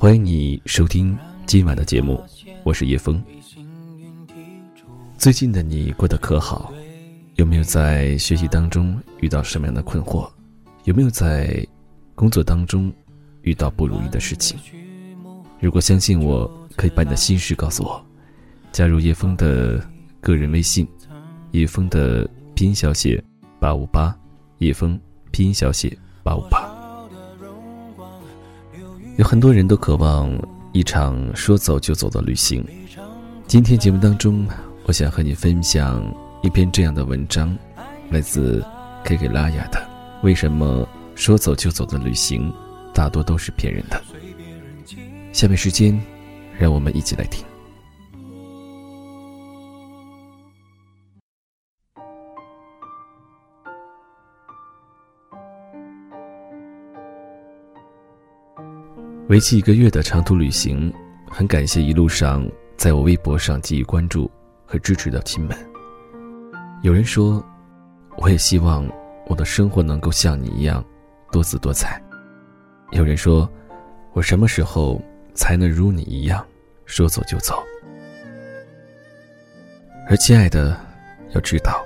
欢迎你收听今晚的节目，我是叶枫。最近的你过得可好？有没有在学习当中遇到什么样的困惑？有没有在工作当中遇到不如意的事情？如果相信我，可以把你的心事告诉我，加入叶枫的个人微信，叶枫的拼音小写八五八，叶枫拼音小写八五八。有很多人都渴望一场说走就走的旅行。今天节目当中，我想和你分享一篇这样的文章，来自 K K 拉雅的《为什么说走就走的旅行大多都是骗人的》。下面时间，让我们一起来听。为期一个月的长途旅行，很感谢一路上在我微博上给予关注和支持的亲们。有人说，我也希望我的生活能够像你一样多姿多彩。有人说，我什么时候才能如你一样说走就走？而亲爱的，要知道，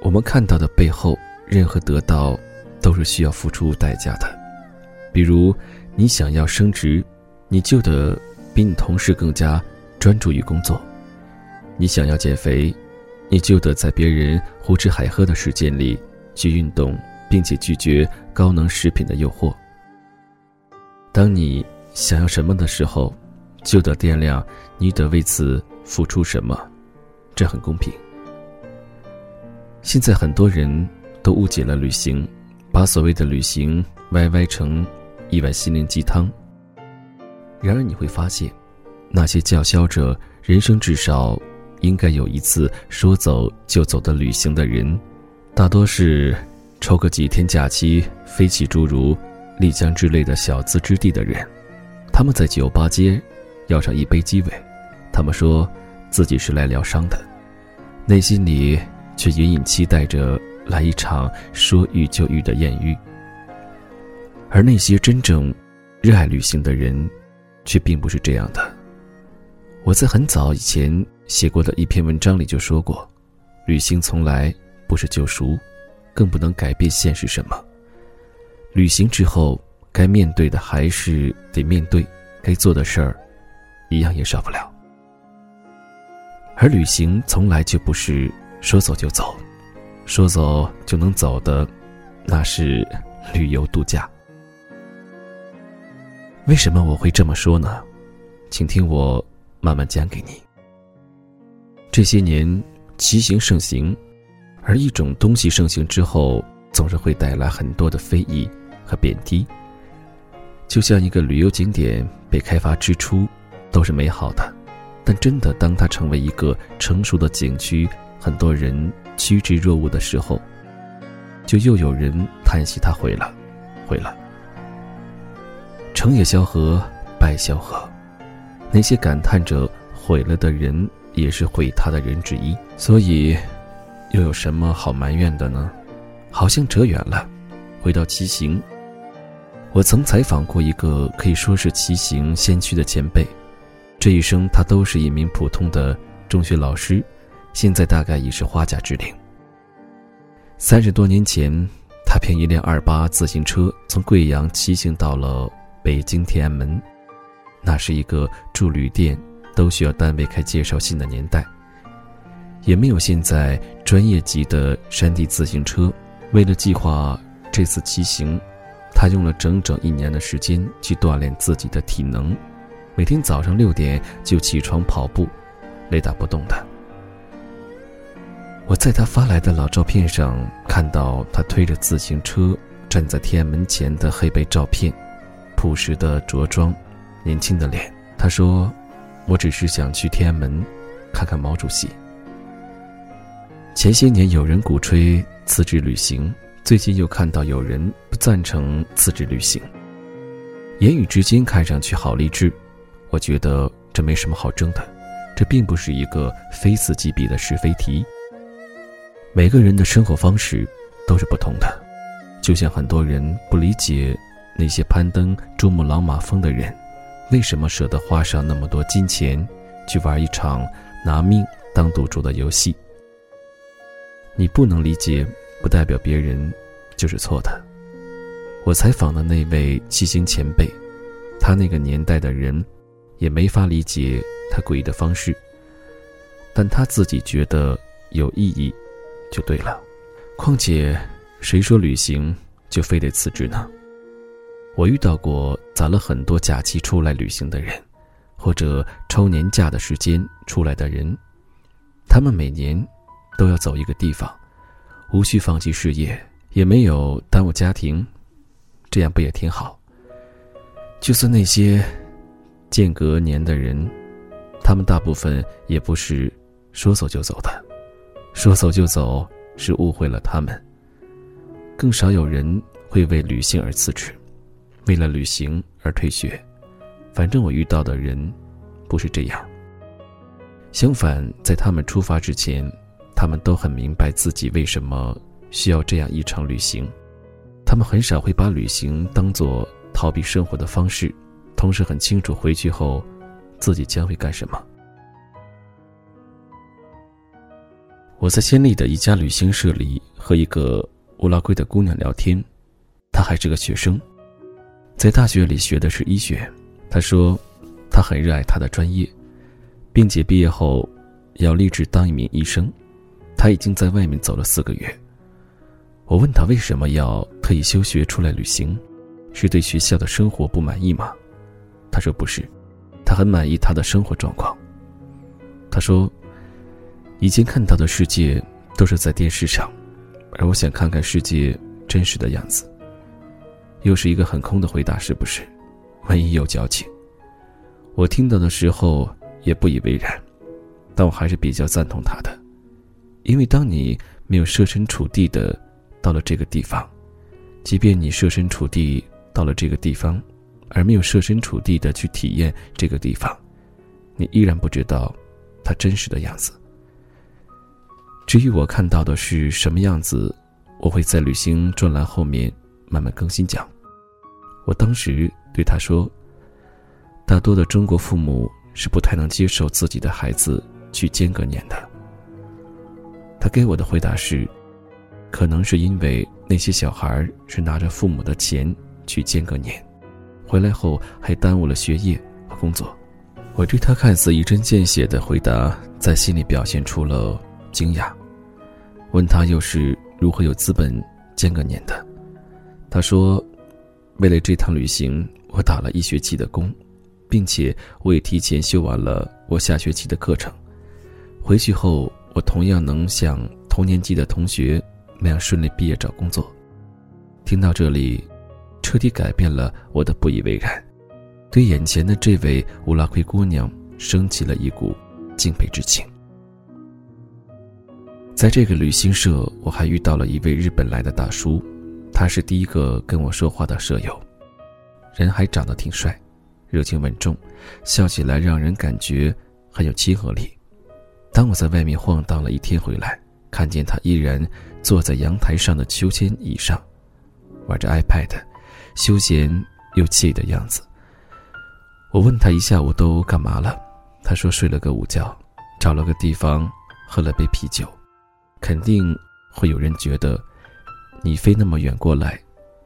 我们看到的背后，任何得到都是需要付出代价的，比如。你想要升职，你就得比你同事更加专注于工作；你想要减肥，你就得在别人胡吃海喝的时间里去运动，并且拒绝高能食品的诱惑。当你想要什么的时候，就得掂量你得为此付出什么，这很公平。现在很多人都误解了旅行，把所谓的旅行歪歪成。一碗心灵鸡汤。然而你会发现，那些叫嚣着人生至少应该有一次说走就走的旅行的人，大多是抽个几天假期飞起诸如丽江之类的小资之地的人。他们在酒吧街要上一杯鸡尾，他们说自己是来疗伤的，内心里却隐隐期待着来一场说遇就遇的艳遇。而那些真正热爱旅行的人，却并不是这样的。我在很早以前写过的一篇文章里就说过，旅行从来不是救赎，更不能改变现实什么。旅行之后，该面对的还是得面对，该做的事儿，一样也少不了。而旅行从来就不是说走就走，说走就能走的，那是旅游度假。为什么我会这么说呢？请听我慢慢讲给你。这些年，骑行盛行，而一种东西盛行之后，总是会带来很多的非议和贬低。就像一个旅游景点被开发之初，都是美好的，但真的当它成为一个成熟的景区，很多人趋之若鹜的时候，就又有人叹息它毁了，毁了。成也萧何，败萧何。那些感叹着毁了的人，也是毁他的人之一。所以，又有什么好埋怨的呢？好像扯远了。回到骑行，我曾采访过一个可以说是骑行先驱的前辈，这一生他都是一名普通的中学老师，现在大概已是花甲之龄。三十多年前，他凭一辆二八自行车从贵阳骑行到了。北京天安门，那是一个住旅店都需要单位开介绍信的年代，也没有现在专业级的山地自行车。为了计划这次骑行，他用了整整一年的时间去锻炼自己的体能，每天早上六点就起床跑步，雷打不动的。我在他发来的老照片上看到他推着自行车站在天安门前的黑白照片。朴实的着装，年轻的脸。他说：“我只是想去天安门，看看毛主席。”前些年有人鼓吹辞职旅行，最近又看到有人不赞成辞职旅行。言语之间看上去好励志，我觉得这没什么好争的，这并不是一个非此即彼的是非题。每个人的生活方式都是不同的，就像很多人不理解。那些攀登珠穆朗玛峰的人，为什么舍得花上那么多金钱，去玩一场拿命当赌注的游戏？你不能理解，不代表别人就是错的。我采访的那位七星前辈，他那个年代的人，也没法理解他诡异的方式。但他自己觉得有意义，就对了。况且，谁说旅行就非得辞职呢？我遇到过攒了很多假期出来旅行的人，或者抽年假的时间出来的人，他们每年都要走一个地方，无需放弃事业，也没有耽误家庭，这样不也挺好？就算那些间隔年的人，他们大部分也不是说走就走的，说走就走是误会了他们。更少有人会为旅行而辞职。为了旅行而退学，反正我遇到的人不是这样。相反，在他们出发之前，他们都很明白自己为什么需要这样一场旅行。他们很少会把旅行当做逃避生活的方式，同时很清楚回去后自己将会干什么。我在仙丽的一家旅行社里和一个乌拉圭的姑娘聊天，她还是个学生。在大学里学的是医学，他说，他很热爱他的专业，并且毕业后要立志当一名医生。他已经在外面走了四个月。我问他为什么要特意休学出来旅行，是对学校的生活不满意吗？他说不是，他很满意他的生活状况。他说，以前看到的世界都是在电视上，而我想看看世界真实的样子。又是一个很空的回答，是不是？万一有交情。我听到的时候也不以为然，但我还是比较赞同他的，因为当你没有设身处地的到了这个地方，即便你设身处地到了这个地方，而没有设身处地的去体验这个地方，你依然不知道它真实的样子。至于我看到的是什么样子，我会在旅行专栏后面慢慢更新讲。我当时对他说：“大多的中国父母是不太能接受自己的孩子去间隔年的。”他给我的回答是：“可能是因为那些小孩是拿着父母的钱去间隔年，回来后还耽误了学业和工作。”我对他看似一针见血的回答，在心里表现出了惊讶，问他又是如何有资本间隔年的。他说。为了这趟旅行，我打了一学期的工，并且我也提前修完了我下学期的课程。回去后，我同样能像同年级的同学那样顺利毕业找工作。听到这里，彻底改变了我的不以为然，对眼前的这位乌拉圭姑娘升起了一股敬佩之情。在这个旅行社，我还遇到了一位日本来的大叔。他是第一个跟我说话的舍友，人还长得挺帅，热情稳重，笑起来让人感觉很有亲和力。当我在外面晃荡了一天回来，看见他依然坐在阳台上的秋千椅上，玩着 iPad，休闲又惬意的样子。我问他一下午都干嘛了，他说睡了个午觉，找了个地方喝了杯啤酒。肯定会有人觉得。你飞那么远过来，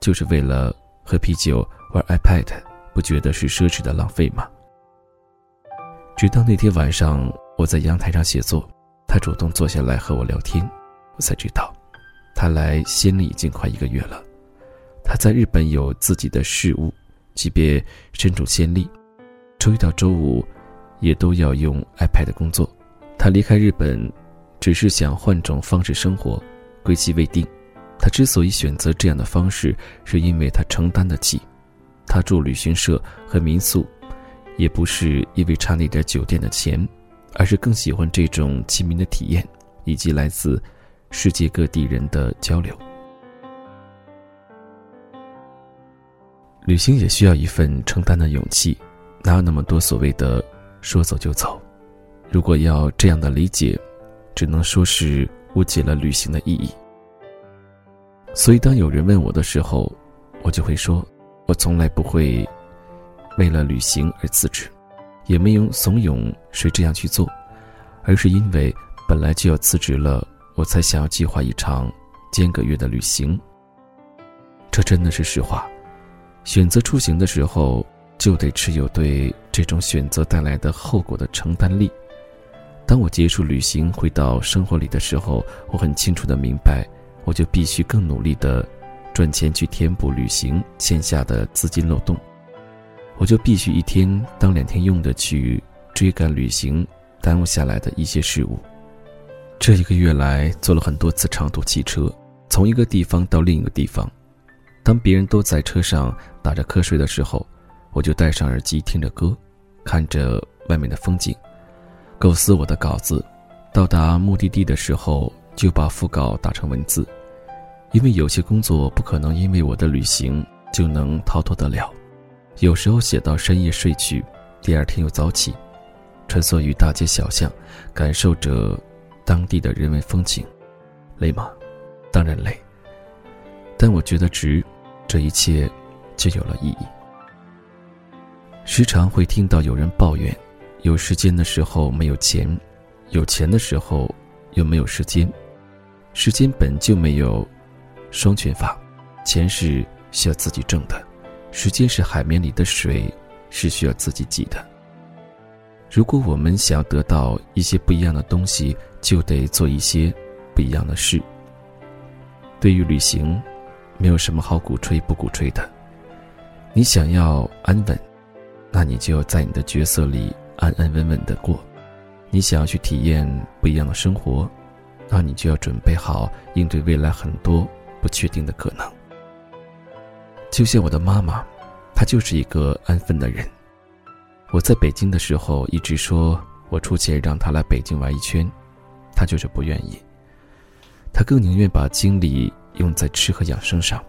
就是为了喝啤酒、玩 iPad，不觉得是奢侈的浪费吗？直到那天晚上，我在阳台上写作，他主动坐下来和我聊天，我才知道，他来仙里已经快一个月了。他在日本有自己的事务，即便身处仙力，周一到周五也都要用 iPad 工作。他离开日本，只是想换种方式生活，归期未定。他之所以选择这样的方式，是因为他承担得起。他住旅行社和民宿，也不是因为差那点酒店的钱，而是更喜欢这种亲民的体验，以及来自世界各地人的交流。旅行也需要一份承担的勇气，哪有那么多所谓的说走就走？如果要这样的理解，只能说是误解了旅行的意义。所以，当有人问我的时候，我就会说，我从来不会为了旅行而辞职，也没有怂恿谁这样去做，而是因为本来就要辞职了，我才想要计划一场间隔月的旅行。这真的是实话。选择出行的时候，就得持有对这种选择带来的后果的承担力。当我结束旅行回到生活里的时候，我很清楚的明白，我就必须更努力的赚钱去填补旅行欠下的资金漏洞。我就必须一天当两天用的去追赶旅行耽误下来的一些事物。这一个月来，坐了很多次长途汽车，从一个地方到另一个地方。当别人都在车上打着瞌睡的时候，我就戴上耳机听着歌，看着外面的风景，构思我的稿子。到达目的地的时候，就把副稿打成文字，因为有些工作不可能因为我的旅行就能逃脱得了。有时候写到深夜睡去，第二天又早起，穿梭于大街小巷，感受着当地的人文风情，累吗？当然累。但我觉得值，这一切就有了意义。时常会听到有人抱怨，有时间的时候没有钱，有钱的时候又没有时间。时间本就没有双全法，钱是需要自己挣的。时间是海绵里的水，是需要自己挤的。如果我们想要得到一些不一样的东西，就得做一些不一样的事。对于旅行，没有什么好鼓吹不鼓吹的。你想要安稳，那你就要在你的角色里安安稳稳的过；你想要去体验不一样的生活，那你就要准备好应对未来很多不确定的可能。就像我的妈妈，她就是一个安分的人。我在北京的时候，一直说我出钱让她来北京玩一圈，她就是不愿意。她更宁愿把精力用在吃和养生上。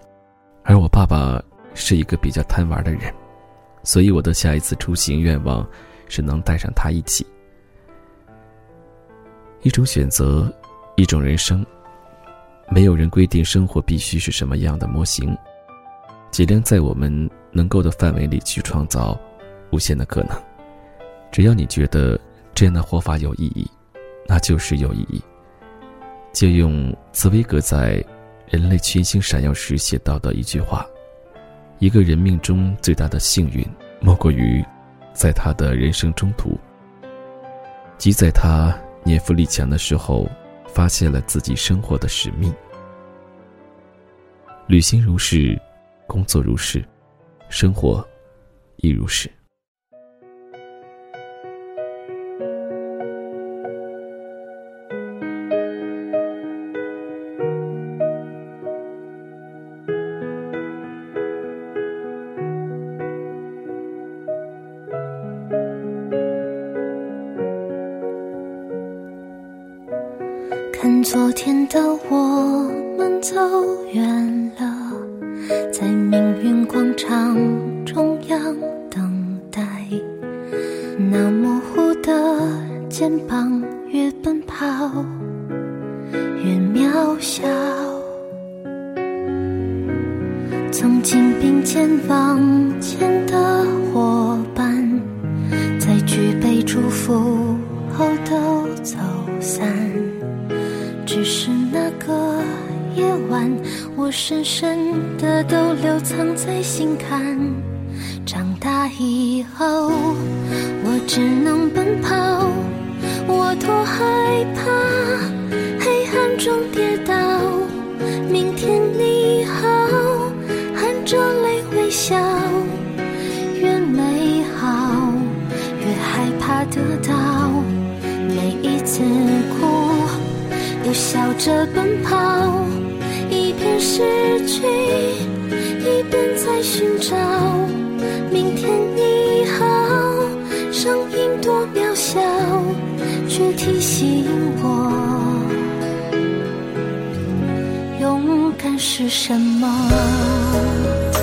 而我爸爸是一个比较贪玩的人，所以我的下一次出行愿望是能带上他一起。一种选择，一种人生，没有人规定生活必须是什么样的模型。尽量在我们能够的范围里去创造无限的可能。只要你觉得这样的活法有意义，那就是有意义。借用茨威格在《人类群星闪耀时》写到的一句话：“一个人命中最大的幸运，莫过于在他的人生中途，即在他年富力强的时候，发现了自己生活的使命。旅行如是。”工作如是，生活亦如是。曾经并肩往前的伙伴，在举杯祝福后都走散，只是那个。夜晚，我深深的都留藏在心坎。长大以后，我只能奔跑。我多害怕中跌倒。明天你好，含着泪微笑。越美好，越害怕得到。每一次哭，又笑着奔跑。一边失去，一边在寻找明天你好，声音多渺小，却提醒我，是什么。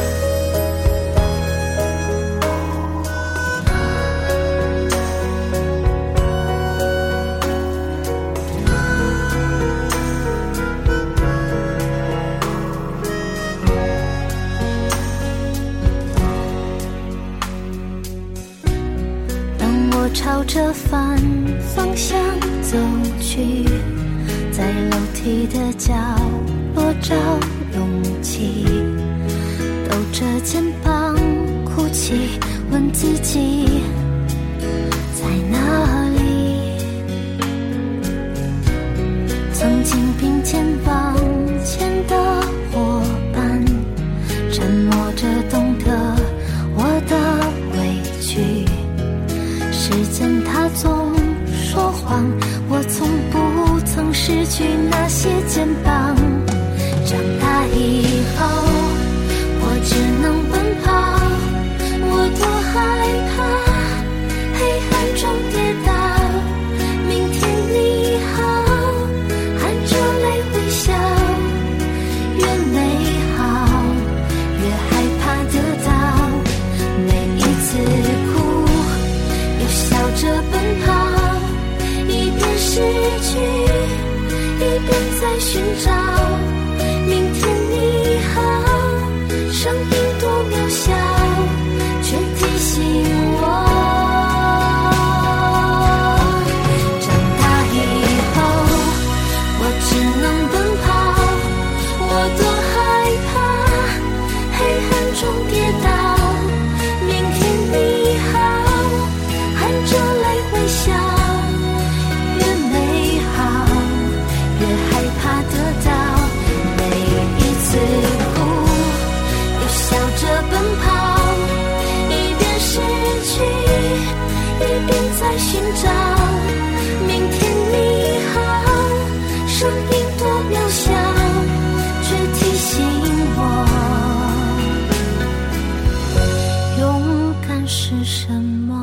我多什么。